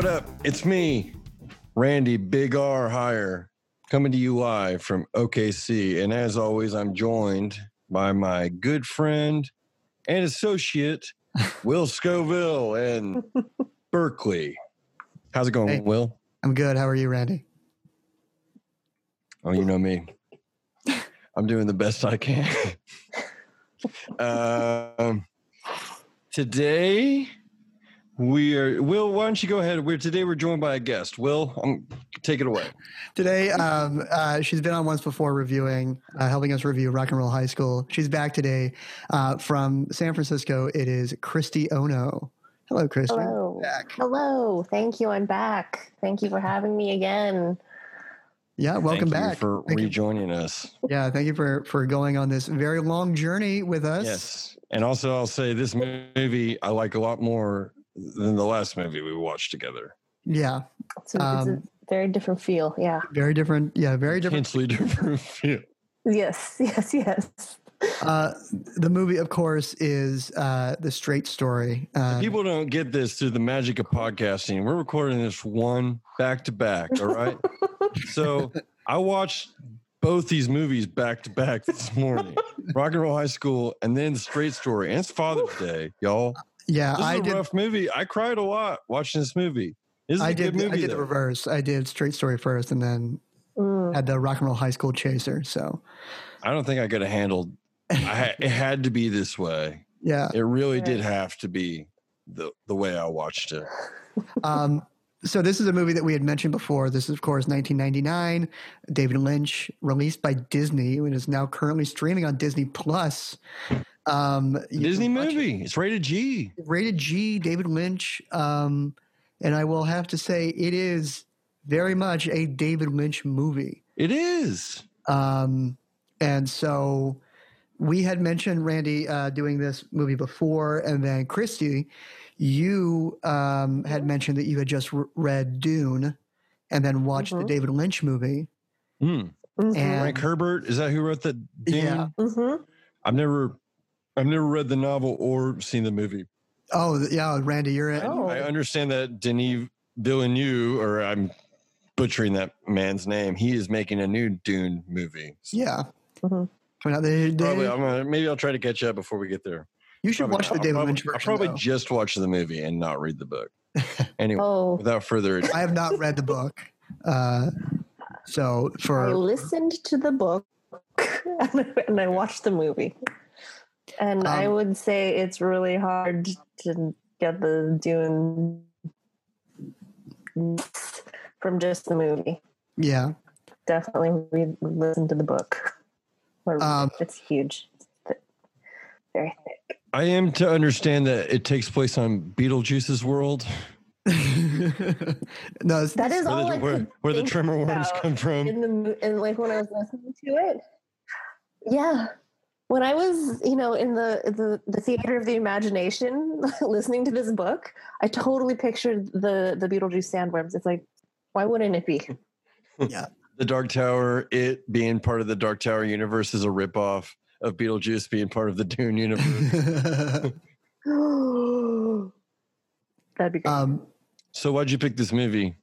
What up? It's me, Randy Big R Higher, coming to you live from OKC. And as always, I'm joined by my good friend and associate, Will Scovill in Berkeley. How's it going, Hey. Will? I'm good. How are you, Randy? Oh, you know me. I'm doing the best I can. um, today we are. Will, why don't you go ahead? We're today we're joined by a guest. Will, um, take it away. Today, um, uh, she's been on once before reviewing, uh, helping us review Rock and Roll High School. She's back today uh, from San Francisco. It is Kristee Ono. Hello, Kristee. Hello. Back. Hello. Thank you. I'm back. Thank you for having me again. Yeah, welcome Thank you back. for Thank you. rejoining us. Yeah, thank you for for going on this very long journey with us. Yes, and also I'll say this movie I like a lot more than the last movie we watched together. Yeah, It's a, it's Um, a very different feel. Yeah. very different. Yeah, very different. Intensely different feel. Yes. Yes. Yes. Uh, the movie, of course, is uh, the Straight Story. Uh, People don't get this through the magic of podcasting. We're recording this one back to back. All right. so I watched both these movies back to back this morning Rock and Roll High School and then Straight Story. And it's Father's Day, y'all. Yeah, This is I a did. rough movie. I cried a lot watching this movie. This is a I good did. movie. I did the reverse. I did Straight Story first, and then Mm. had the Rock and Roll High School Chaser. So I don't think I could have handled. I ha- it had to be this way. yeah. It really Right. did have to be the the way I watched it. Um, so this is a movie that we had mentioned before. This is, of course, 1999. David Lynch, released by Disney, and is now currently streaming on Disney Plus. Um, Disney can watch it. movie. It's rated G. rated G. David Lynch, um, and I will have to say it is very much a David Lynch movie. It is. Um, and so we had mentioned Randy uh, doing this movie before, and then Kristee, you um, had mentioned that you had just re- read Dune, and then watched the Mhm. David Lynch movie. Hmm. Mhm. And- Frank Herbert is that who wrote the Dune? Yeah. Mhm. I've never, I've never read the novel or seen the movie. Oh, yeah, Randy, you're in. Oh. I understand that Denis Villeneuve, or I'm butchering that man's name. He is making a new Dune movie. So Yeah. Mhm. They, they- Probably, I'm gonna, maybe I'll try to catch up before we get there. you should Probably watch the. David I'll Lynch probably, version. I'll probably though. just watch the movie and not read the book. Anyway, Oh, without further ado, I have not read the book. Uh, so for I listened to the book and I watched the movie. And I Um, would say it's really hard to get the Dune from just the movie. yeah, Definitely read, listen to the book. Um, it's huge. It's thi- very thick. I am to understand that it takes place on Beetlejuice's world, no, it's, That is where all the, I where, where the think tremor worms come from. in the mo- and like when I was listening to it. Yeah, when I was you know in the the, the theater of the imagination listening to this book, I totally pictured the the Beetlejuice sandworms. It's like, why wouldn't it be? Yeah, the Dark Tower, it being part of the Dark Tower universe, is a ripoff of Beetlejuice being part of the Dune universe. That'd be great. um, so, why'd you pick this movie?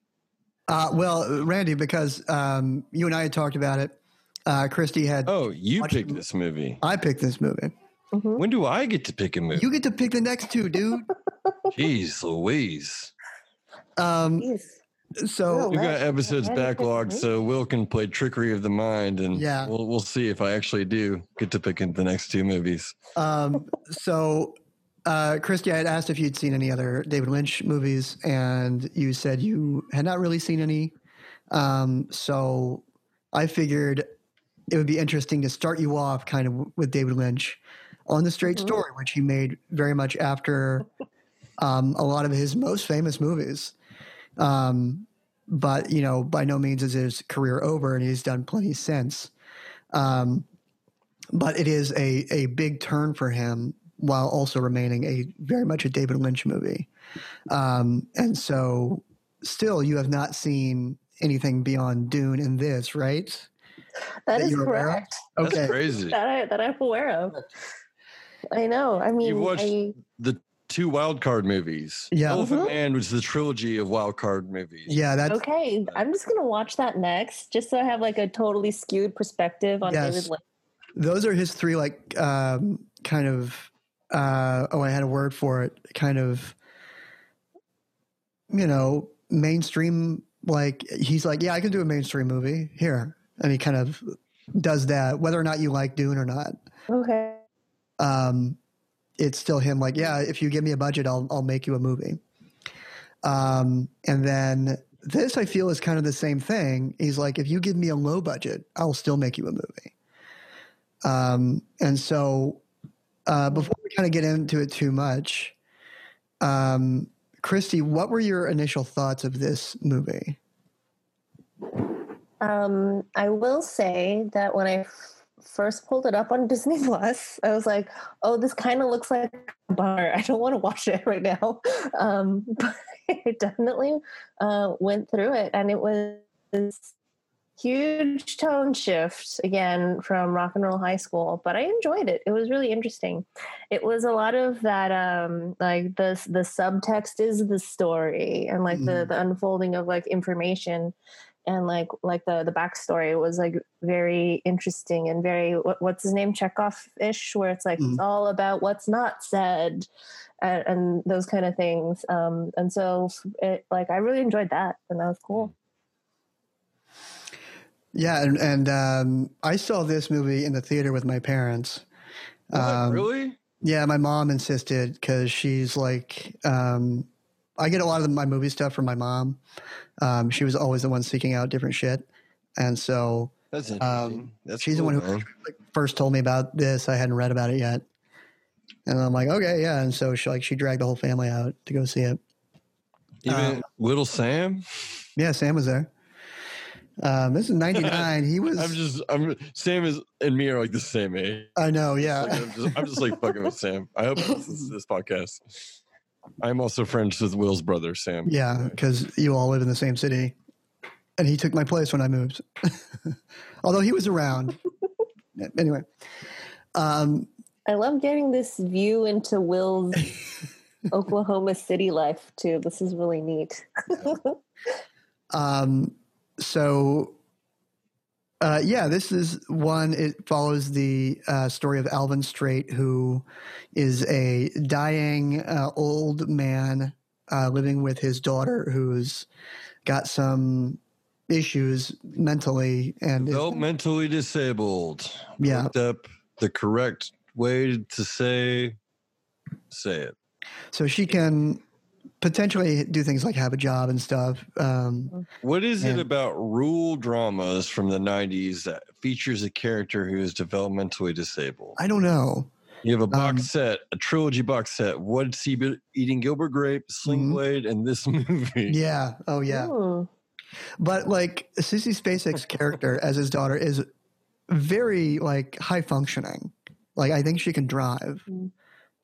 uh, well, Randy, because um, you and I had talked about it. Uh, Kristee had. Oh, you picked this movie. I picked this movie. Mhm. When do I get to pick a movie? You get to pick the next two, dude. Jeez Louise. Um, Jeez. so We've got episodes let's pick a backlogged, so Will can play Trickery of the Mind, and Yeah. we'll, we'll see if I actually do get to pick in the next two movies. Um, so, uh, Kristee, I had asked if you'd seen any other David Lynch movies, and you said you had not really seen any. Um, so, I figured it would be interesting to start you off kind of with David Lynch on the Straight Mhm. Story, which he made very much after um, a lot of his most famous movies. Um, but you know, by no means is his career over, and he's done plenty since. Um, but it is a a big turn for him while also remaining a very much a David Lynch movie. Um, and so, still, you have not seen anything beyond Dune in this, right? That that is you're aware of? correct. That's crazy. That I that I'm aware of. I know. I mean, you watched- I, The two wild card movies. Yeah. Elephant Mhm. Man was the trilogy of wild card movies. Yeah, that's Okay, I'm just gonna watch that next, just so I have like a totally skewed perspective on Yes. David Lynch. those are his three like um kind of uh oh I had a word for it kind of you know mainstream like he's like yeah I can do a mainstream movie here and he kind of does that whether or not you like Dune or not Okay. um it's still him like yeah if you give me a budget I'll I'll make you a movie um and then this I feel is kind of the same thing he's like if you give me a low budget I'll still make you a movie um, and so, uh, before we kind of get into it too much, um, Kristee, what were your initial thoughts of this movie? Um, I will say that when I f- first pulled it up on Disney Plus, I was like, "Oh, this kind of looks like a bar. I don't want to watch it right now." Um, but I definitely uh, went through it, and it was huge tone shift again from rock and roll high school but i enjoyed it it was really interesting it was a lot of that um like the the subtext is the story and like the Mhm. the unfolding of like information and like like the the backstory was like very interesting and very what, what's his name chekhov ish where it's like Mhm. it's all about what's not said and, and those kind of things um and so it like i really enjoyed that and that was cool Yeah, and, and um, I saw this movie in the theater with my parents. Um, really? Yeah, my mom insisted because she's like, um, I get a lot of my movie stuff from my mom. Um, she was always the one seeking out different shit, and so That's um. That's she's the one who man. first told me about this. I hadn't read about it yet, and I'm like, okay, yeah. And so she like she dragged the whole family out to go see it. Even uh, Little Sam. Yeah, Sam was there. Um, this is '99. He was. I'm just. I'm. Sam is and me are like the same age. I know. Yeah. I'm, just, I'm just like fucking with Sam. I hope this is this podcast. I'm also friends with Will's brother, Sam. Yeah, because you all live in the same city, and he took my place when I moved. Although he was around. Anyway, um, I love getting this view into Will's Oklahoma City life too. This is really neat. um, so uh, yeah, this is one. It follows the uh, story of Alvin Straight, who is a dying uh, old man uh, living with his daughter, who's got some issues mentally, and is- Developmentally disabled. Yeah. Looked up the correct way to say say it. so she can potentially do things like have a job and stuff. Um, What is it about rule dramas from the 90s that features a character who is developmentally disabled? I don't know. You have a box Um, set, a trilogy box set. What's he be- eating? Gilbert Grape, Sling Mhm. Blade, and this movie. Yeah. Oh, yeah. Hmm. But like Sissy Spacek's character as his daughter is very like high functioning. Like I think she can drive. Mm.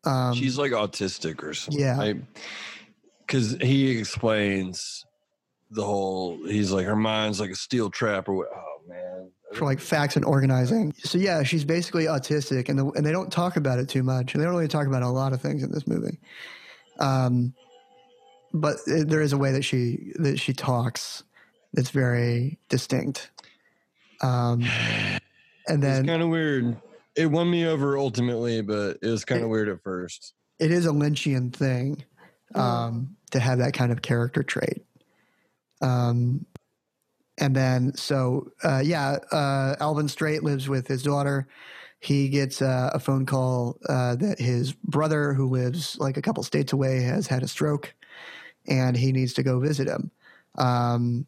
Um, She's like autistic or something. Yeah. Because he explains the whole, he's like, her mind's like a steel trap or what. Oh, man. for like facts and organizing. So yeah, she's basically autistic, and the, and they don't talk about it too much. And they don't really talk about a lot of things in this movie. Um, but there is a way that she that she talks that's very distinct. Um, and then it's kind of weird. It won me over ultimately, but it was kind of weird at first. it is a Lynchian thing um, to have that kind of character trait. Um, and then, so uh, yeah, uh, Alvin Straight lives with his daughter. He gets uh, a phone call uh, that his brother, who lives like a couple states away, has had a stroke, and he needs to go visit him. Um,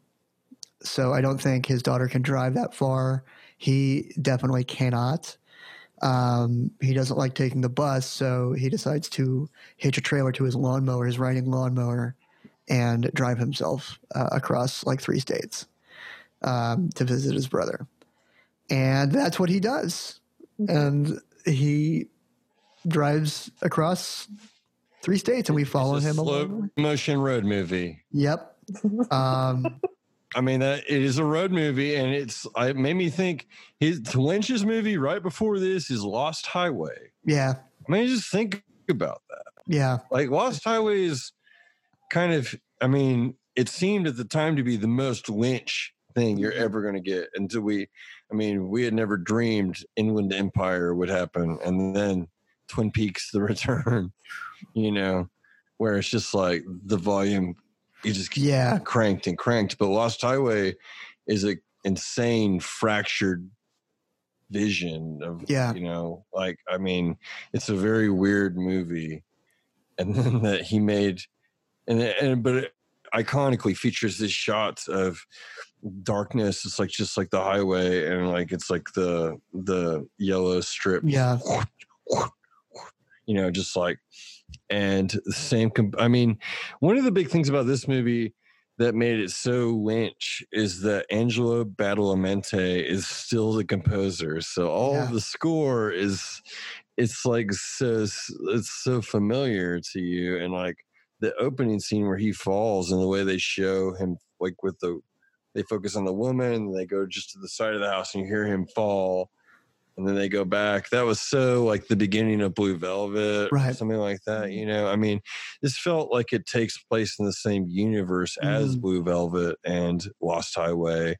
so I don't think his daughter can drive that far. He definitely cannot. Um, he doesn't like taking the bus, so he decides to hitch a trailer to his lawnmower, his riding lawnmower, and drive himself uh, across like three states um, to visit his brother. And that's what he does. And he drives across three states, and we follow It's a him slow along. motion road movie. Yep. Um, I mean, that it is a road movie, and it's it made me think his Lynch's movie right before this is Lost Highway. yeah. I mean, just think about that. Yeah. Like Lost Highway is kind of, I mean, it seemed at the time to be the most Lynch thing you're ever going to get until we, I mean, we had never dreamed Inland Empire would happen. And then Twin Peaks, The Return, you know, where it's just like the volume, you just keep Yeah. cranked and cranked. But Lost Highway is a insane fractured vision of Yeah. you know like i mean it's a very weird movie and then that he made and and but it iconically features these shots of darkness it's like just like the highway and like it's like the the yellow strip Yeah. you know just like and the same comp- i mean one of the big things about this movie that made it so lynch is that angelo badalamenti is still the composer so all Yeah. the score is it's like so it's so familiar to you and like the opening scene where he falls and the way they show him like with the they focus on the woman and they go just to the side of the house and you hear him fall and then they go back that was so like the beginning of blue velvet or Right. something like that you know i mean this felt like it takes place in the same universe as Mhm. blue velvet and lost highway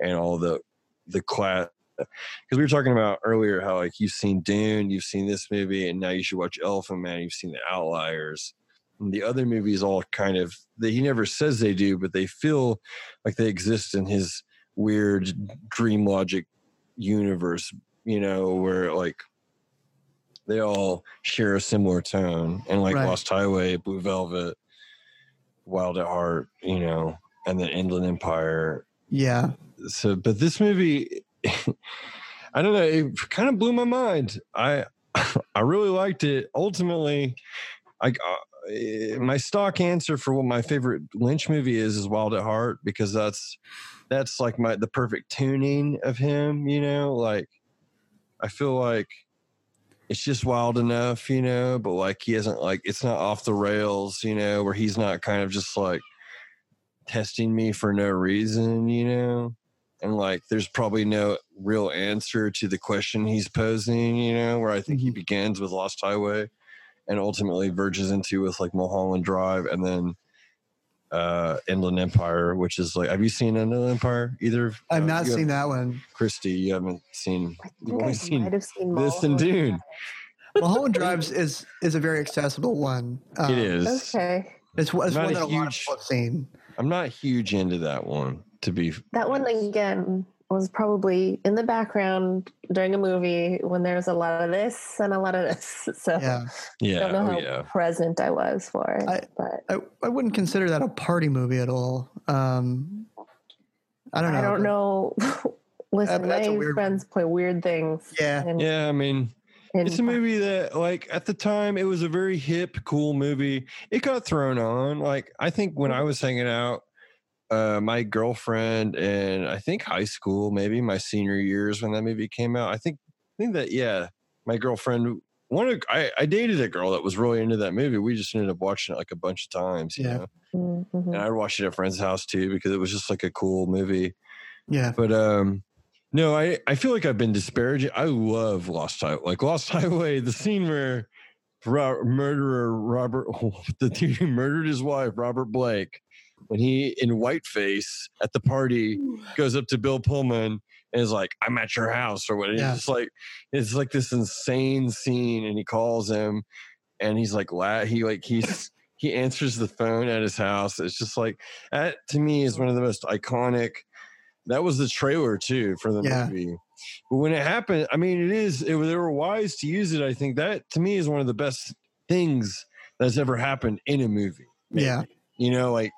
and all the the class because we were talking about earlier how like you've seen dune you've seen this movie and now you should watch elephant man you've seen the outliers and the other movies all kind of that he never says they do but they feel like they exist in his weird dream logic universe you know where like they all share a similar tone and like Right. lost highway blue velvet wild at heart you know and then inland empire Yeah. so but this movie i don't know it kind of blew my mind i i really liked it ultimately i uh, eh, my stock answer for what my favorite lynch movie is is wild at heart because that's that's like my the perfect tuning of him you know like i feel like it's just wild enough you know but like he hasn't like it's not off the rails you know where he's not kind of just like testing me for no reason you know and like there's probably no real answer to the question he's posing you know where i think he Mhm. begins with lost highway and ultimately verges into with like mulholland drive and then uh inland empire which is like have you seen inland empire either I've uh, not seen have- that one. kristee you haven't seen I you've think only I seen might have seen this and dune Drive. Mulholland Drives is is a very accessible one. Um, it is Okay. It's, it's Not one a that a lot of huge- people have seen. i'm not huge into that one to be That one again was probably in the background during a movie when there's a lot of this and a lot of this. So Yeah. I yeah don't know oh how yeah present I was for it. I- but I, I wouldn't consider that a party movie at all. Um, I don't know. I don't but- know. Listen, that's a my weird friends play weird things. Yeah. in- yeah i mean in- it's a movie that like at the time it was a very hip cool movie it got thrown on like i think when i was hanging out uh my girlfriend and i think high school maybe my senior years when that movie came out i think i think that yeah my girlfriend one of I, I dated a girl that was really into that movie we just ended up watching it like a bunch of times you Yeah. know Mhm. and i'd watch it at a friend's house too because it was just like a cool movie Yeah. but um no i i feel like i've been disparaging i love lost highway like lost highway the scene where Ro- murderer robert the dude who murdered his wife robert blake when he in whiteface at the party goes up to bill pullman and is like i'm at your house or what it's Yeah. just like it's like this insane scene and he calls him and he's like la- he like he's he answers the phone at his house it's just like that to me is one of the most iconic that was the trailer too for the Yeah. movie but when it happened i mean it is it, they were wise to use it i think that to me is one of the best things that's ever happened in a movie Yeah. you know like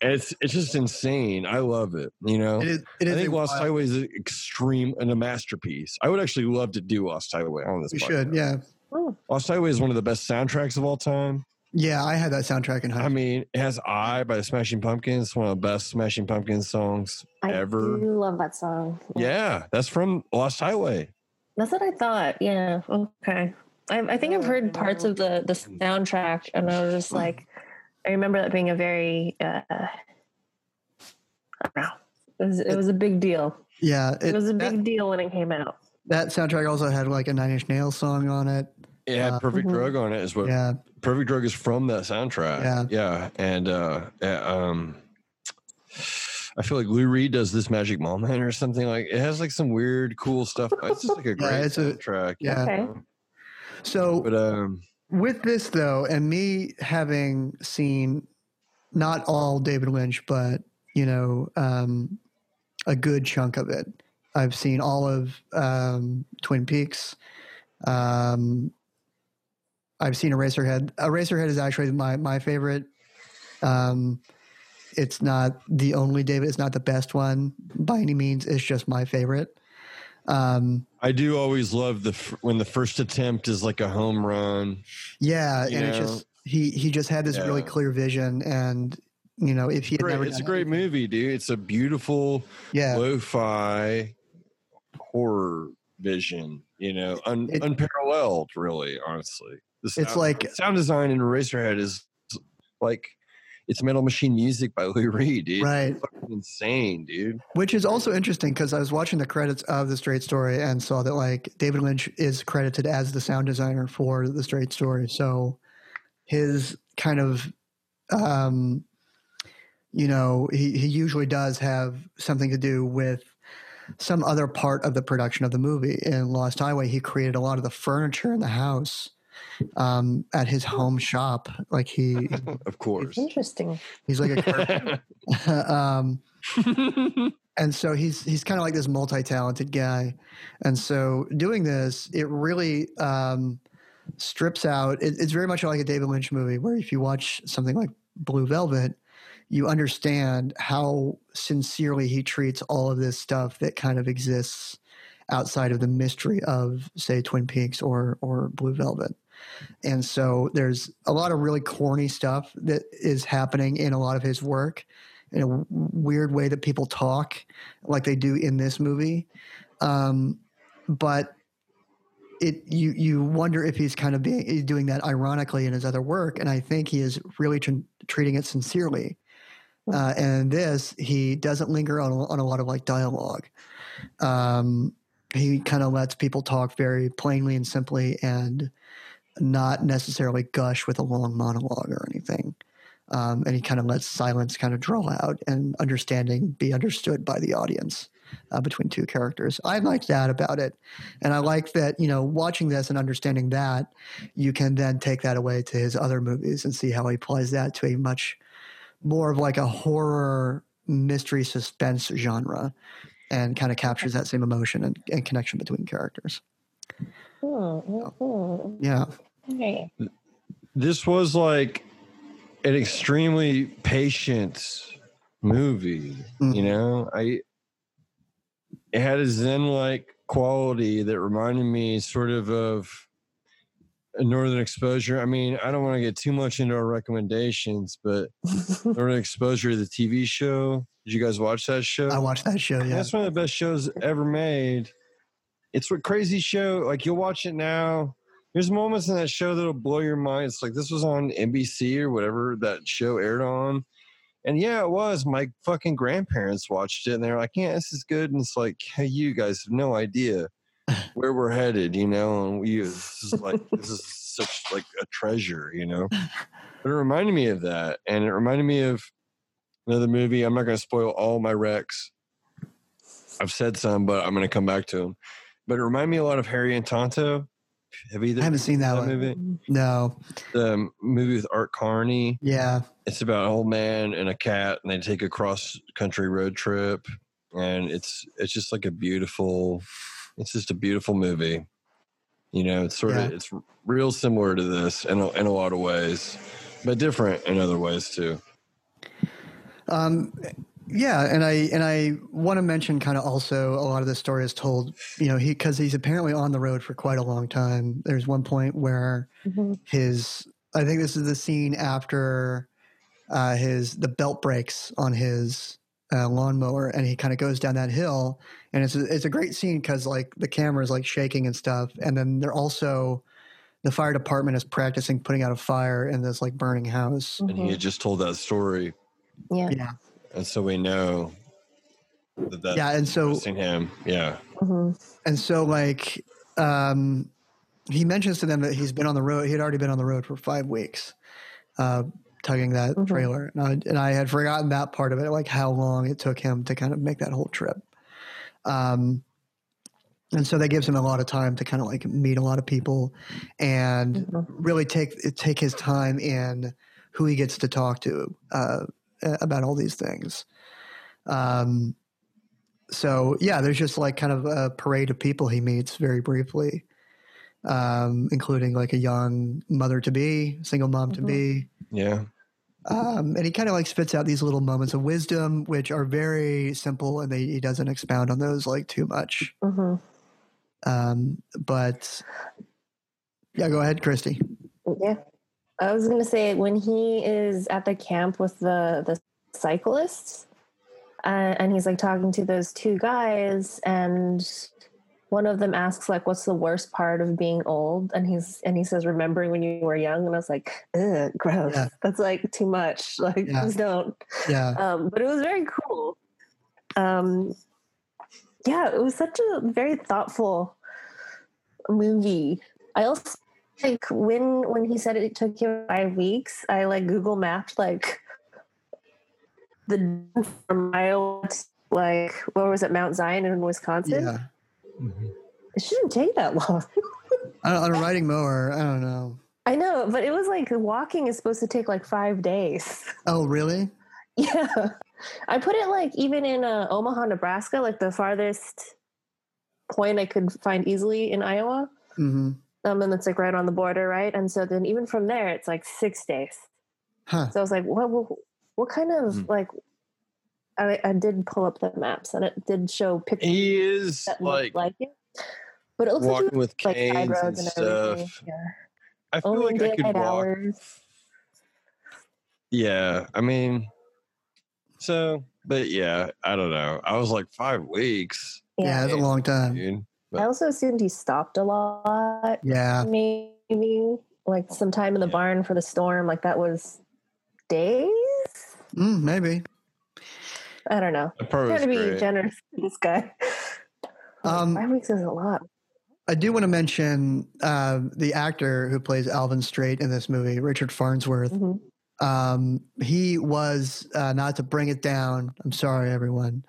it's it's just insane i love it you know It is. It I think Lost wild- Highway is an extreme and a masterpiece. I would actually love to do Lost Highway on this. We podcast. should. Yeah. Oh, Lost Highway is one of the best soundtracks of all time. Yeah. I had that soundtrack in high I mean, it has "I" by the Smashing Pumpkins. It's one of the best Smashing Pumpkins songs I ever. do love that song. Yeah, that's from Lost Highway. That's what I thought. Yeah. Okay. I, I think I've heard parts of the the soundtrack, and I was just like, I remember that being a very, uh, I don't know, it was, it was a big deal. Yeah. It, was a that- big deal when it came out. that soundtrack also had like a Nine Inch Nails song on it. It had Uh, Perfect Mhm. Drug on it. Is what Yeah, Perfect Drug is from that soundtrack. Yeah. yeah, and uh, um, I feel like Lou Reed does this Magic Moment or something like. It has like some weird, cool stuff. It's just like a great it's soundtrack. you yeah. Okay. so But um, with this though, and me having seen not all David Lynch, but you know, um, a good chunk of it. I've seen all of um, Twin Peaks. Um, I've seen Eraserhead. Eraserhead is actually my my favorite. Um, it's not the only David. It's not the best one by any means. It's just my favorite. Um, I do always love the when the first attempt is like a home run. Yeah, and it's know? just he he just had this really clear vision, and you know if he had never it's a great anything- movie, dude. It's a beautiful Yeah, lo-fi horror vision. You know, un, It- unparalleled, really. Honestly, the It's like- sound design in Eraserhead is like it's Metal Machine music by Lou Reed, dude. right. Fucking insane, dude. Which is also interesting because I was watching the credits of the Straight Story and saw that like David Lynch is credited as the sound designer for the Straight Story. So his kind of, um, you know, he he usually does have something to do with some other part of the production of the movie. In Lost Highway, he created a lot of the furniture in the house um, at his home shop. Like he Of course. Interesting. he's like a carpenter. um, and so he's he's kind of like this multi-talented guy and so doing this it really um, strips out it, it's very much like a david lynch movie where if you watch something like blue velvet you understand how sincerely he treats all of this stuff that kind of exists outside of the mystery of say twin peaks or or blue velvet and so there's a lot of really corny stuff that is happening in a lot of his work in a weird way that people talk like they do in this movie. Um, but it you you wonder if he's kind of being he's doing that ironically in his other work, and I think he is really tr- treating it sincerely. Uh, and this, he doesn't linger on, a- on a lot of like dialogue. Um, he kind of lets people talk very plainly and simply, and not necessarily gush with a long monologue or anything. Um, and he kind of lets silence kind of draw out and understanding be understood by the audience uh, between two characters. I like that about it, and I like that you know watching this and understanding that you can then take that away to his other movies and see how he applies that to a much more of like a horror mystery suspense genre and kind of captures that same emotion and, and connection between characters. Hmm, hmm, hmm. Yeah. Okay. this was like an extremely patient movie you mm-hmm. know i it had a zen like quality that reminded me sort of of a northern exposure i mean i don't want to get too much into our recommendations but northern exposure the tv show did you guys watch that show I watched that show. Yeah. that's one of the best shows ever made. It's a crazy show. Like you'll watch it now. There's moments in that show that'll blow your mind. It's like this was on NBC or whatever that show aired on. And yeah, it was. My fucking grandparents watched it and they're like, Yeah, this is good. And it's like, hey, you guys have no idea where we're headed, you know, and we this is like this is such like a treasure, you know. But it reminded me of that. And it reminded me of another movie. I'm not gonna spoil all my recs. I've said some, but I'm going to come back to them. But it reminded me a lot of Harry and Tonto. Have either I haven't seen that one. movie? No. The movie with Art Carney. Yeah. It's about an old man and a cat, and they take a cross country road trip, and it's it's just like a beautiful. It's just a beautiful movie. You know, it's sort Yeah. of it's real similar to this in a, in a lot of ways, but different in other ways too. Um, yeah, and I and I want to mention kind of also a lot of the story is told. You know, he because he's apparently on the road for quite a long time. There's one point where Mhm. his I think this is the scene after uh, his the belt breaks on his uh, lawnmower, and he kind of goes down that hill, and it's a, it's a great scene because like the camera is like shaking and stuff, and then they're also the fire department is practicing putting out a fire in this like burning house. And he had just told that story, Yeah. Yeah, and so we know that that's yeah, and so interesting him. Yeah, Mhm. and so like um he mentions to them that he's been on the road. He had already been on the road for five weeks, uh, tugging that Mhm. trailer, and I, and I had forgotten that part of it, like how long it took him to kind of make that whole trip. Um, and so that gives him a lot of time to kind of like meet a lot of people and Mhm. really take take his time in who he gets to talk to uh, about all these things. Um, so yeah, there's just like kind of a parade of people he meets very briefly, um, including like a young mother to be, single mom to be, Yeah. um, and he kind of like spits out these little moments of wisdom, which are very simple, and they, he doesn't expound on those like too much. Mhm. Um, but yeah, go ahead, Kristee. Yeah. I was gonna say when he is at the camp with the the cyclists, uh, and he's like talking to those two guys, and one of them asks like, "What's the worst part of being old?" And he's and he says, "Remembering when you were young." And I was like, Ugh, "Gross. Yeah. That's like too much. Like, Yeah. please don't." Yeah, um, but it was very cool. Um, yeah, it was such a very thoughtful movie. I also like when when he said it took him five weeks. I like Google mapped like the from Iowa like where was it Mount Zion in Wisconsin. yeah. It shouldn't take that long. On, a riding mower, I don't know. I know, but it was like walking is supposed to take like five days. Oh, really? Yeah. I put it like even in uh, Omaha, Nebraska, like the farthest point I could find easily in Iowa. hmm Um, and it's like right on the border, right? And so then even from there, it's like six days. Huh. So I was like, what, what, what kind of Hmm. like, I, I did pull up the maps and it did show pictures He is that like like it. But it looks like, walking with like canes and roads and, everything. stuff. Yeah. I feel Only like I could walk. hours. Yeah, I mean, so, but yeah, I don't know. I was like five weeks, Yeah, it's a long time. dude. I also assumed he stopped a lot. Yeah, maybe like some time in the Yeah. barn for the storm like that was days mm, maybe. i don't know That part trying to be great. generous to this guy Um, five weeks is a lot I do want to mention uh, the actor who plays Alvin Straight in this movie, Richard Farnsworth. Mhm. Um, he was uh, not to bring it down. I'm sorry, everyone,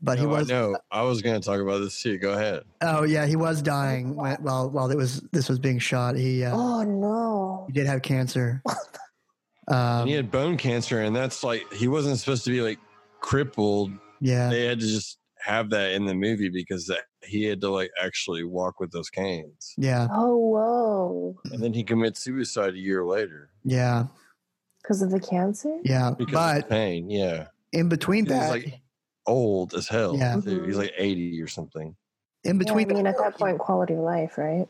but he No, I was. No, I was going to talk about this too. Go ahead. Oh yeah, he was dying when, while while it was this was being shot. He uh, oh no he did have cancer. Um, he had bone cancer, and that's like he wasn't supposed to be like crippled. yeah, They had to just have that in the movie because that he had to like actually walk with those canes, yeah, oh whoa and then he commits suicide a year later yeah, because of the cancer yeah. because But of pain. Yeah, in between that he's that, like old as hell. Yeah. too. he's like eighty or something. in yeah, between i mean at that, that point quality of life right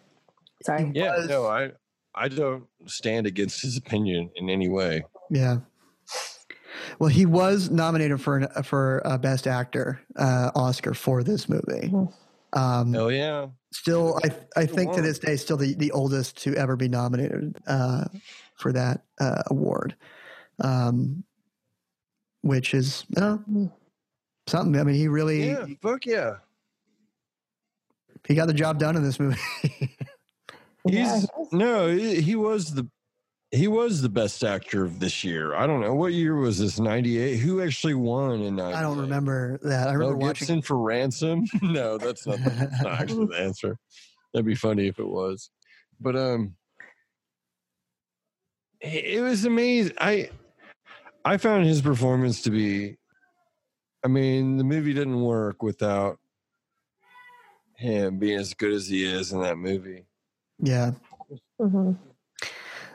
sorry Yeah, was- no, I I don't stand against his opinion in any way. Yeah. Well, he was nominated for an, for a Best Actor uh, Oscar for this movie. Mhm. Um, Hell yeah. Still, I I think to this day, still the, the oldest to ever be nominated uh, for that uh, award, um, which is uh, something. I mean, he really Yeah, fuck yeah. he got the job done in this movie. He's no, he he was the he was the best actor of this year. I don't know what year was this. Ninety eight. Who actually won in ninety eight? I don't remember that. I Mel remember watching. For ransom. no, that's not. The, that's not actually the answer. That'd be funny if it was. But um, it, it was amazing. I I found his performance to be. I mean, the movie didn't work without him being as good as he is in that movie. Yeah. Mhm.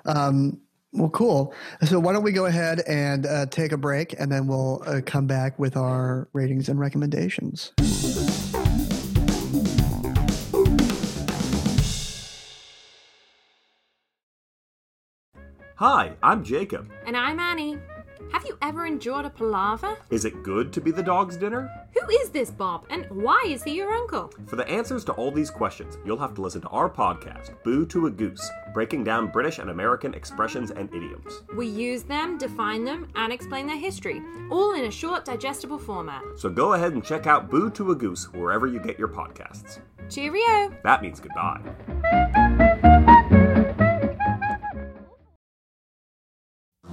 Um, well, cool. So why don't we go ahead and uh, take a break, and then we'll uh, come back with our ratings and recommendations. Hi, I'm Jacob. And I'm Annie. Have you ever enjoyed a palaver? Is it good to be the dog's dinner? Who is this Bob, and why is he your uncle? For the answers to all these questions, you'll have to listen to our podcast, Boo to a Goose, breaking down British and American expressions and idioms. We use them, define them, and explain their history, all in a short, digestible format. So go ahead and check out Boo to a Goose wherever you get your podcasts. Cheerio! That means goodbye.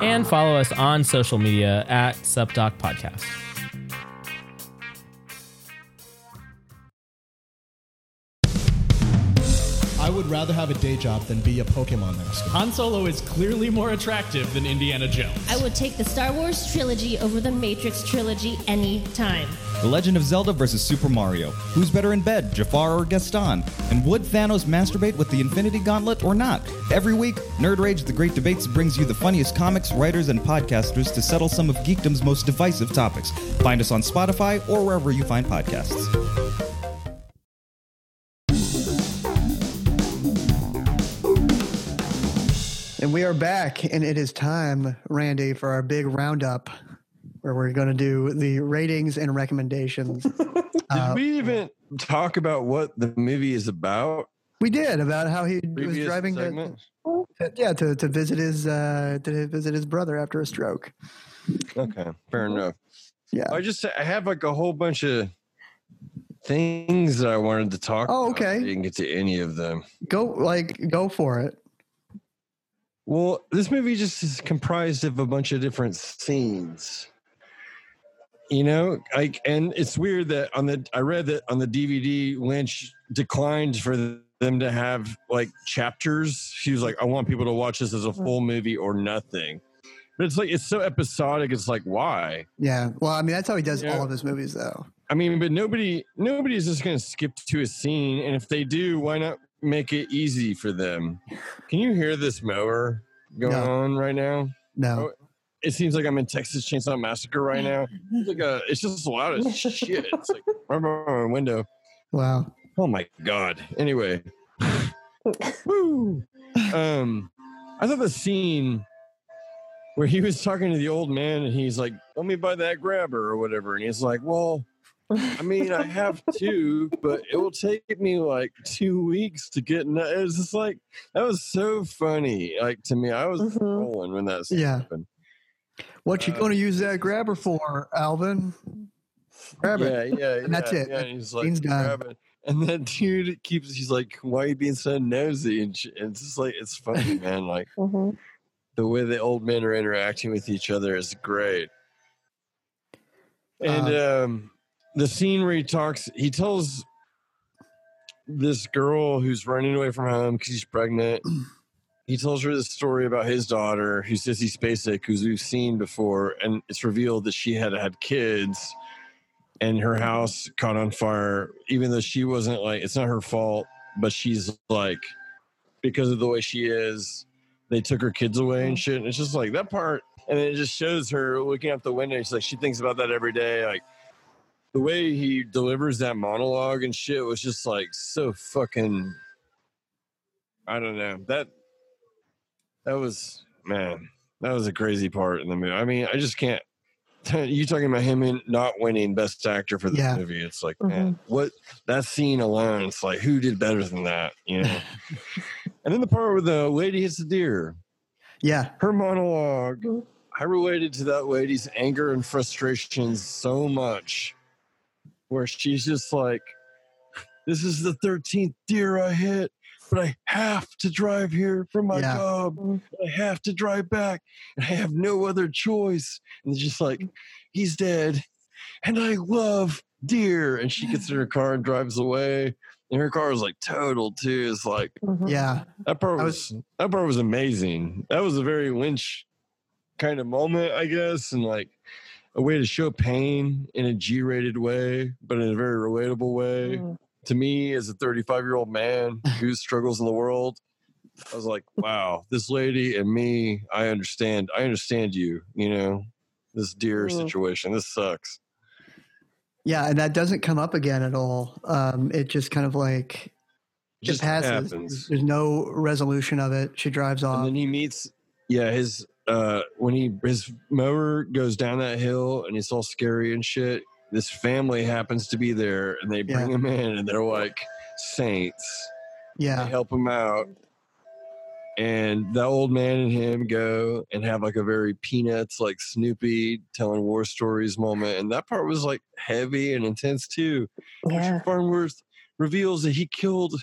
And follow us on social media at SupDoc Podcast. I would rather have a day job than be a Pokemon master. Han Solo is clearly more attractive than Indiana Jones. I would take the Star Wars trilogy over the Matrix trilogy any time. The Legend of Zelda versus Super Mario. Who's better in bed, Jafar or Gaston? And would Thanos masturbate with the Infinity Gauntlet or not? Every week, Nerd Rage The Great Debates brings you the funniest comics, writers, and podcasters to settle some of geekdom's most divisive topics. Find us on Spotify or wherever you find podcasts. And we are back, and it is time, Randy, for our big roundup where we're going to do the ratings and recommendations. Did Uh, we even talk about what the movie is about? we did about how he was driving to, to- yeah to, to visit his uh, to visit his brother after a stroke. Okay, fair enough. Yeah. I just I have like a whole bunch of things that I wanted to talk. Oh, about. okay. I didn't get to any of them. Go like go for it. Well, this movie just is comprised of a bunch of different scenes. You know, like, and it's weird that on the I read that on the DVD, Lynch declined for them to have like chapters. She was like, "I want people to watch this as a full mm-hmm. movie or nothing." But it's like it's so episodic. It's like why? Yeah. Well, I mean that's how he does Yeah. all of his movies, though. I mean, but nobody nobody's just gonna skip to a scene, and if they do, why not make it easy for them? Can you hear this mower going No. on right now? No. It seems like I'm in Texas Chainsaw Massacre right now. It's like a, it's just loud as shit. It's like right by my window. Wow. Oh my god. Anyway, woo. Um, I thought the scene where he was talking to the old man and he's like, "Let me buy that grabber or whatever," and he's like, "Well." I mean, I have two, but it will take me like two weeks to get. In it was just like that was so funny. Like to me, I was Mhm. rolling when that Yeah. happened. What you Uh, going to use that grabber for, Alvin? Grab yeah, it. yeah, And that's it. Yeah, and he's like, grab it. And that dude keeps. He's like, "Why are you being so nosy?" And sh- it's just like it's funny, man. Like Mhm. the way the old men are interacting with each other is great. And Uh, um, the scene where he talks, he tells this girl who's running away from home because she's pregnant. He tells her the story about his daughter, who's Sissy Spacek, who's we've seen before, and it's revealed that she had had kids, and her house caught on fire. Even though she wasn't like, it's not her fault, but she's like, because of the way she is, they took her kids away and shit. And it's just like that part, and it just shows her looking out the window. She's like, she thinks about that every day, like the way he delivers that monologue and shit was just like so fucking I don't know. That that was man, that was a crazy part in the movie. I mean, I just can't you talking about him in not winning best actor for the Yeah. movie. It's like, mm-hmm. man, what that scene alone, it's like who did better than that, you know? and then the part where the lady hits the deer Yeah. her monologue mm-hmm. i related to that lady's anger and frustrations so much where she's just like this is the 13th deer i hit but i have to drive here for my Yeah. job i have to drive back and i have no other choice and it's just like he's dead and i love deer and she gets in her car and drives away and her car is like total too it's like Mhm. Yeah. that part I was, that part was amazing. That was a very Lynch kind of moment, I guess, and like a way to show pain in a G-rated way, but in a very relatable way Mhm. to me as a 35 year old man who struggles in the world, I was like, wow, this lady and me, I understand. I understand you, you know, this deer Mm. situation. This sucks. Yeah, and that doesn't come up again at all. Um, it just kind of like it Just passes. happens. There's no resolution of it. She drives off. And then he meets, yeah, his, uh, when he, his mower goes down that hill and it's all scary and shit. This family happens to be there and they bring Yeah. him in and they're like saints. yeah, They help him out. And the old man and him go and have like a very peanuts, like Snoopy telling war stories moment. And that part was like heavy and intense too. Yeah. Richard Farnsworth reveals that he killed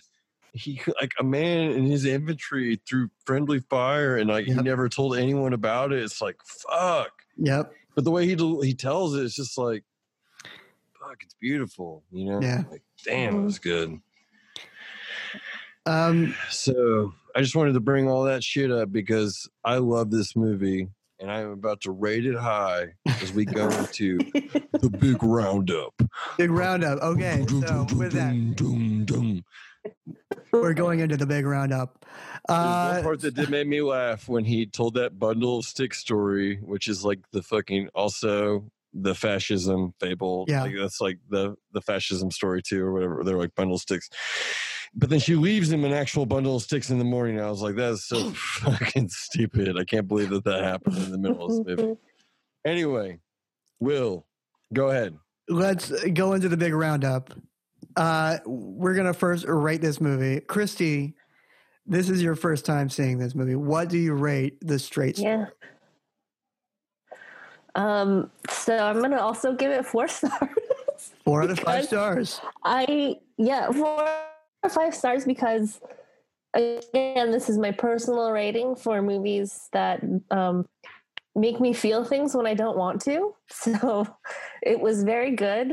he like a man in his infantry through friendly fire and like he never told anyone about it. It's like fuck. yep, But the way he he tells it, it's just like fuck, it's beautiful, you know? Yeah. Like, damn, it was good. um, So I just wanted to bring all that shit up because I love this movie and I'm about to rate it high as we go into the big roundup. big roundup. Okay, so with that. We're going into the big roundup. There's Uh, one part that did make me laugh when he told that bundle of sticks story, which is like the fucking also the fascism fable. Yeah. Like that's like the the fascism story too, or whatever. They're like bundle of sticks. But then she leaves him an actual bundle of sticks in the morning. I was like, that's so fucking stupid. I can't believe that that happened in the middle of this movie. Anyway, Will, go ahead. let's go into the big roundup. Uh, we're gonna first rate this movie. Kristee, this is your first time seeing this movie. What do you rate the straight? Story? Yeah. Um, so I'm gonna also give it four stars. Four out of five stars. I yeah, four or five stars because again, this is my personal rating for movies that um, make me feel things when I don't want to. So it was very good.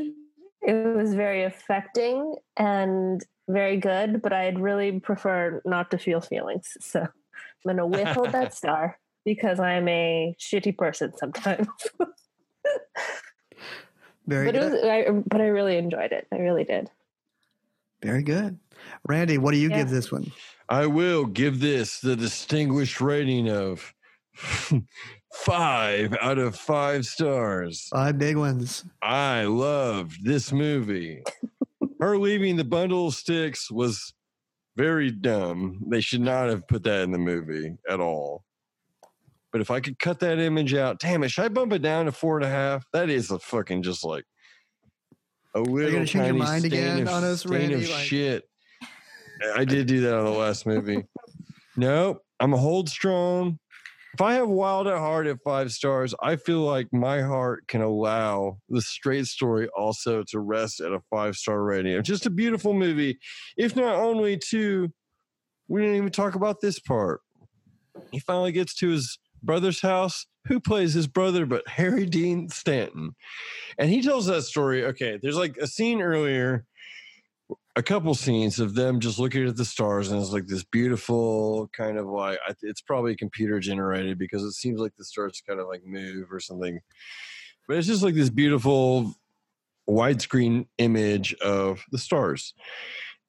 It was very affecting and very good, but I'd really prefer not to feel feelings. So I'm gonna withhold that star because I'm a shitty person sometimes. Very but it good. was, I, but I really enjoyed it. I really did. Very good. Randy, what do you Yeah. give this one? I will give this the distinguished rating of five out of five stars. Five big ones. I loved this movie. Her leaving the bundle of sticks was very dumb. They should not have put that in the movie at all. But if I could cut that image out, damn it, should I bump it down to four and a half? That is a fucking just like a little gonna change your mind again of, on us, Randy? of Like- shit. I did do that on the last movie. nope, I'm a hold strong. If I have Wild at Heart at five stars, I feel like my heart can allow the straight story also to rest at a five star rating. Just a beautiful movie. If not only two, we didn't even talk about this part. He finally gets to his brother's house. Who plays his brother but Harry Dean Stanton? And he tells that story. Okay, there's like a scene earlier, a couple scenes of them just looking at the stars, and it's like this beautiful kind of like it's probably computer generated because it seems like the stars kind of like move or something. But it's just like this beautiful widescreen image of the stars,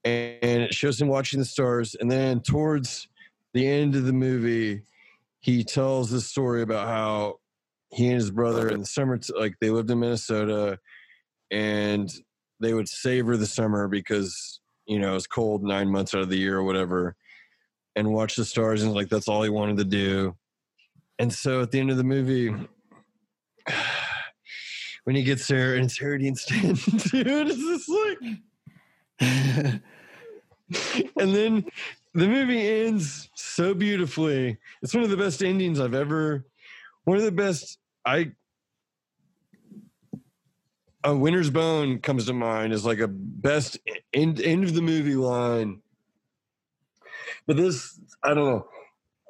and it shows him watching the stars, and then towards the end of the movie, he tells this story about how he and his brother in the summer, like they lived in Minnesota, and they would savor the summer because you know it's cold nine months out of the year or whatever, and watch the stars, and like that's all he wanted to do. And so at the end of the movie, when he gets there and it's Harry Dean Stanton, dude, it's just like and then the movie ends so beautifully. It's one of the best endings I've ever. One of the best. I. A Winter's Bone comes to mind as like a best end end of the movie line. But this, I don't know.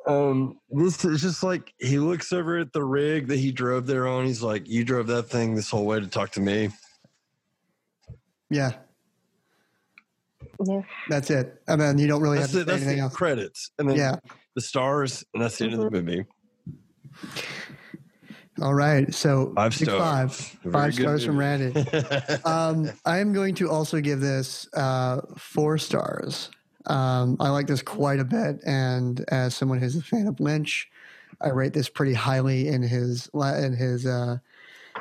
Um, this is just like he looks over at the rig that he drove there on. He's like, "You drove that thing this whole way to talk to me." Yeah, Yeah. that's it. And then you don't really That's have the, to say that's anything the else. credits, and then Yeah. the stars, and that's the end of the movie. All right. So Five stars. Five, five good stars from. Randy. um, I am going to also give this uh, four stars. Um, I like this quite a bit, and as someone who's a fan of Lynch, I rate this pretty highly in his in his uh,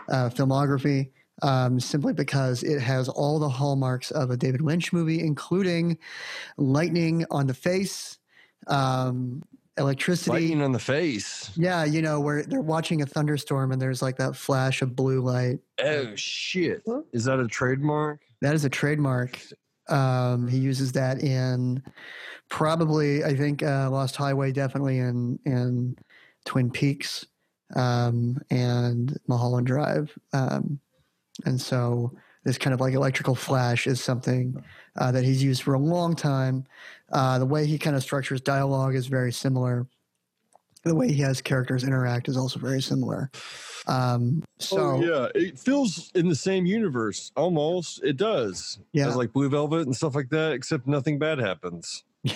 uh, filmography. Um, simply because it has all the hallmarks of a David Lynch movie, including lightning on the face, um, electricity, Lightning on the face. yeah, you know, where they're watching a thunderstorm and there's like that flash of blue light. Oh shit! Is that a trademark? That is a trademark. Um, he uses that in probably, I think, uh, Lost Highway, definitely in in Twin Peaks um, and Mulholland Drive. Um, and so this kind of like electrical flash is something uh, that he's used for a long time. Uh, the way he kind of structures dialogue is very similar. The way he has characters interact is also very similar. Um, so oh, yeah, it feels in the same universe almost. It does. Yeah. It's like Blue Velvet and stuff like that, except nothing bad happens.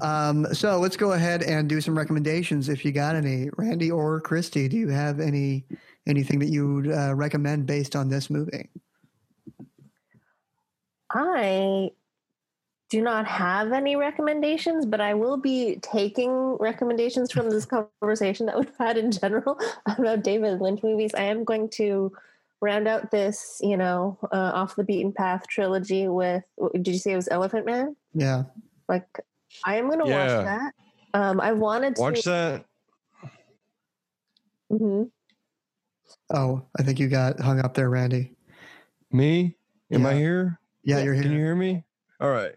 Um, so let's go ahead and do some recommendations. If you got any, Randy or Christy, do you have any anything that you would uh, recommend based on this movie? I do not have any recommendations, but I will be taking recommendations from this conversation that we've had in general about David Lynch movies. I am going to round out this, you know, uh, off the beaten path trilogy with. Did you say it was Elephant Man? Yeah. Like, I am going to Yeah. watch that. Um, I wanted to Watch that. hmm Oh, I think you got hung up there, Randy. Me? Am I here? Yeah, you're here. Can you hear me? All right.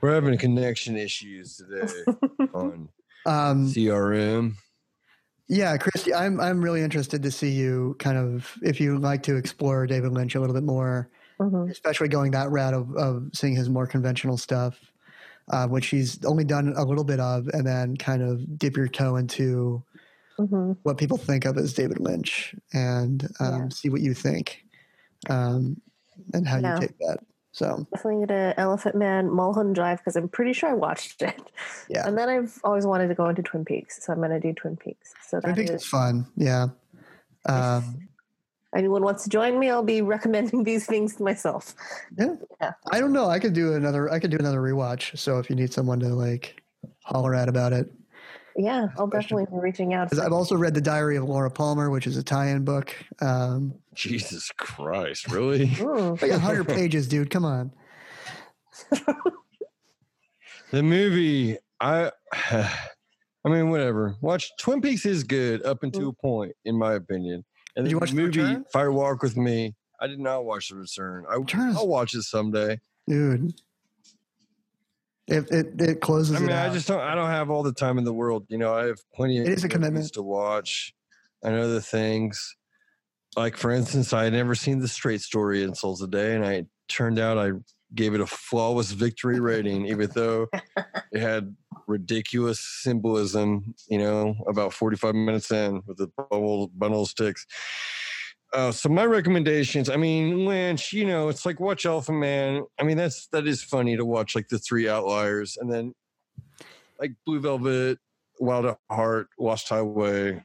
We're having connection issues today on Um, CRM. yeah, Kristee, I'm I'm really interested to see you kind of if you like to explore David Lynch a little bit more, hmm especially going that route of of seeing his more conventional stuff, uh, which he's only done a little bit of, and then kind of dip your toe into hmm what people think of as David Lynch and um, Yeah. see what you think um, and how Yeah. you take that. So Definitely to Elephant Man, Mulholland Drive because I'm pretty sure I watched it. Yeah. And then I've always wanted to go into Twin Peaks, so I'm going to do Twin Peaks. So Twin that Peaks is, is fun. Yeah. Um, anyone wants to join me, I'll be recommending these things to myself. yeah. Yeah. I don't know. I could do another. I could do another rewatch. So if you need someone to like holler at about it, Yeah, I'll Question. definitely be reaching out. 'Cause I've also read the Diary of Laura Palmer, which is a tie-in book. Um, Jesus Christ, really? Like hundred pages, dude. Come on. The movie, I, I mean, whatever. Watch Twin Peaks is good up until a point, in my opinion. And Did you watch the The movie Return? Fire Walk with Me? I did not watch The Return. I, Return is- I'll watch it someday. dude. It it, it closes I mean, I just don't. I don't have all the time in the world. You know, I have plenty of It is a commitment. to watch and other things. Like for instance, I had never seen the Straight Story in Souls a Day, and I turned out I gave it a flawless victory rating, even though it had ridiculous symbolism. You know, about forty-five minutes in with the bundle, bundle of sticks. Uh, so my recommendations, I mean, Lynch, you know, it's like watch Alpha Man. I mean, that's that is funny to watch like the three outliers, and then like Blue Velvet, Wild at Heart, Lost Highway,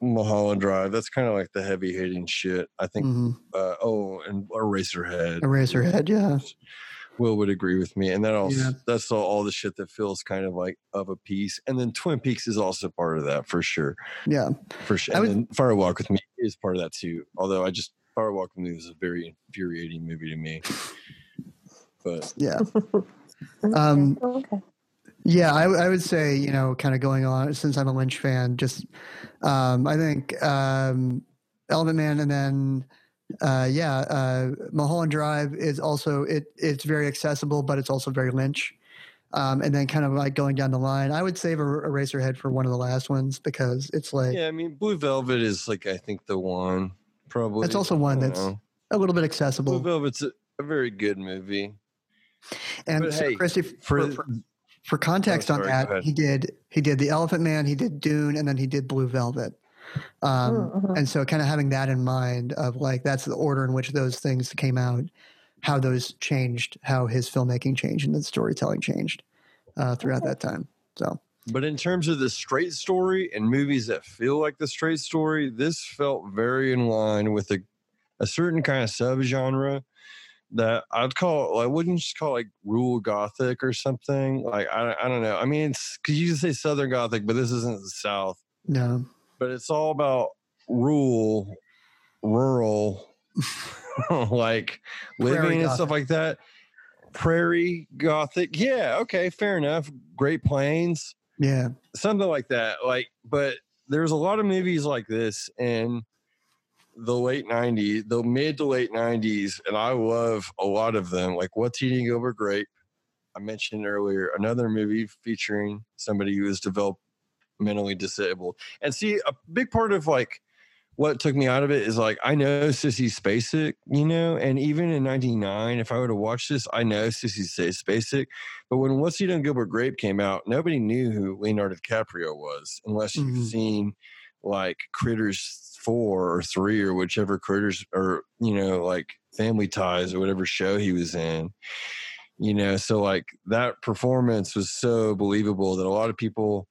Mulholland Drive. That's kind of like the heavy hitting shit. I think. Mhm. Uh, oh, and Eraserhead. Eraserhead, yeah. Will would agree with me, and that also Yeah. that's all, all the shit that feels kind of like of a piece. And then Twin Peaks is also part of that for sure, Yeah. for sure. And would- then Fire Walk with Me is part of that too. Although I just Fire Walk with Me was a very infuriating movie to me. But Yeah. Um, okay. Yeah, I, I would say, you know, kind of going on since I'm a Lynch fan, just um, I think um, Elephant Man and then uh, yeah, uh, Mulholland Drive is also it it's very accessible, but it's also very Lynch. Um, and then kind of like going down the line, I would save a Eraserhead for one of the last ones because it's like yeah, I mean, Blue Velvet is like I think the one probably. it's also one that's know. a little bit accessible. Blue. Velvet's a, a very good movie. And But so, hey, Kristee, for- for, for, for context Oh, on that, he did he did the Elephant Man, he did Dune, and then he did Blue Velvet. Um, Mhm. And so, kind of having that in mind, of like that's the order in which those things came out, how those changed, how his filmmaking changed, and the storytelling changed uh, throughout that time. So, But in terms of the straight story and movies that feel like the straight story, this felt very in line with a, a certain kind of subgenre that I'd call I wouldn't just call it like rural gothic or something. Like I, I don't know. I mean, it's because you can say southern gothic, but this isn't the south. No, But it's all about rural, rural, like Prairie living and gothic. stuff like that. Prairie gothic, yeah, okay, fair enough. Great Plains, yeah, something like that. Like, but there's a lot of movies like this in the late 90s, the mid to late 90s, and I love a lot of them. Like, What's Eating Gilbert Grape? I mentioned earlier, another movie featuring somebody who is developmentally disabled. And see, a big part of like what took me out of it is like I know Sissy Spacek, you know, and even in '99, if I would have watched this, I know Sissy Spacek. But when What's Eating Gilbert Grape came out, nobody knew who Leonardo DiCaprio was unless you've Mhm. seen like Critters four or three or whichever Critters or you know like Family Ties or whatever show he was in. You know, so like that performance was so believable that a lot of people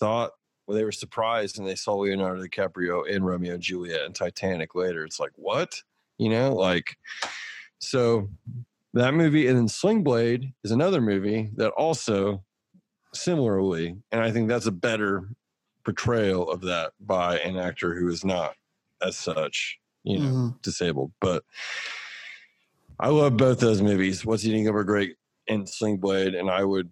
thought well, they were surprised and they saw Leonardo DiCaprio in Romeo and Juliet and Titanic later. It's like, what? You know, like, so that movie. And then Sling Blade is another movie that also similarly, and I think that's a better portrayal of that by an actor who is not as such, you know, Mhm. disabled. But I love both those movies. What's Eating Gilbert Grape and Sling Blade, and I would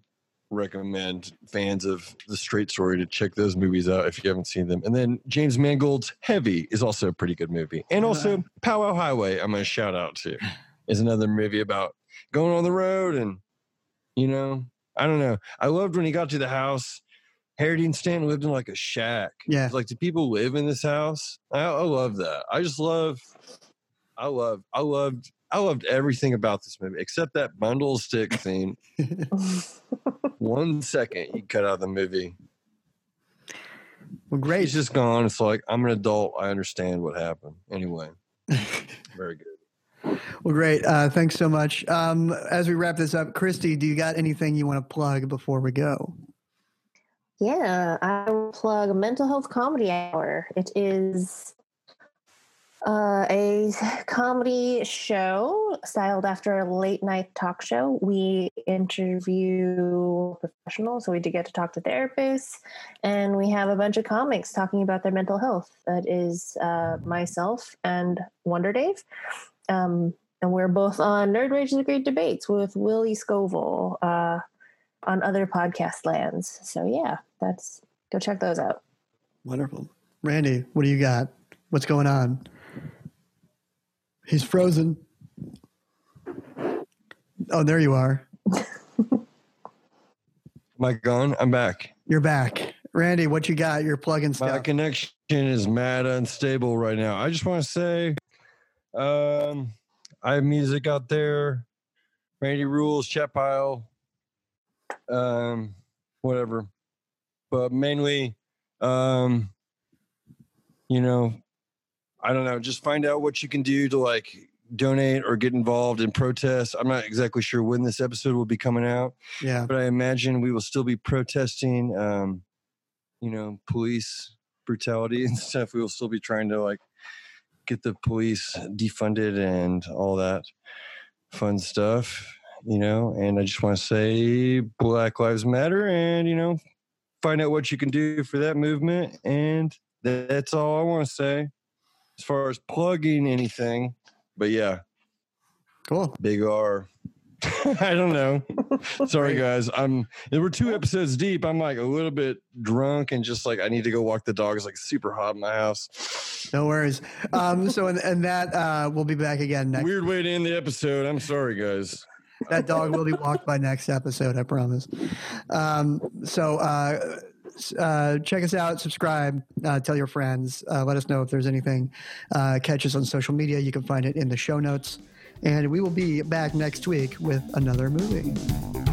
recommend fans of the straight story to check those movies out if you haven't seen them. And then James Mangold's Heavy is also a pretty good movie. And also uh-huh. Powwow Highway, I'm gonna shout out to, is another movie about going on the road and you know, I don't know. I loved when he got to the house. Harry Dean Stanton lived in like a shack. Yeah. Like, do people live in this house? I, I love that. I just love, I love, I loved, I loved everything about this movie except that bundle stick scene. One second you cut out of the movie. Well, great. He's just gone. It's like I'm an adult. I understand what happened. Anyway, very good. Well, great. Uh, thanks so much. Um, as we wrap this up, Kristee, do you got anything you want to plug before we go? Yeah, I will plug Mental Health Comedy Hour. It is uh, a comedy show styled after a late night talk show. We interview professionals, so we do get to talk to therapists, and we have a bunch of comics talking about their mental health. That is uh, myself and Wonder Dave. Um, and we're both on Nerd Rage the Great Debates with Willie Scovill uh, on other podcast lands. So yeah, that's go check those out. Wonderful. Randy, what do you got? What's going on? He's frozen. Oh, there you are. My gun. I'm back. You're back. Randy, what you got? You're plugging My stuff. connection is mad unstable right now. I just want to say, um, I have music out there. Randy rules, chat pile, um, whatever. But mainly, um, you know, I don't know. Just find out what you can do to like donate or get involved in protests. I'm not exactly sure when this episode will be coming out yeah. but I imagine we will still be protesting, um, you know, police brutality and stuff. We will still be trying to like get the police defunded and all that fun stuff, you know. And I just want to say Black Lives Matter and, you know, find out what you can do for that movement. And that's all I want to say as far as plugging anything. But yeah, Cool. big R. I don't know. Sorry, guys. I'm. there were two episodes deep. I'm like a little bit drunk and just like I need to go walk the dog. It's like super hot in my house. No worries. Um, so, and, and that uh, we'll be back again next. Weird way to end the episode. I'm sorry, guys. That dog will be walked by next episode, I promise. Um, so, uh, uh, check us out, subscribe, uh, tell your friends, uh, let us know if there's anything. Uh, catch us on social media. You can find it in the show notes. And we will be back next week with another movie.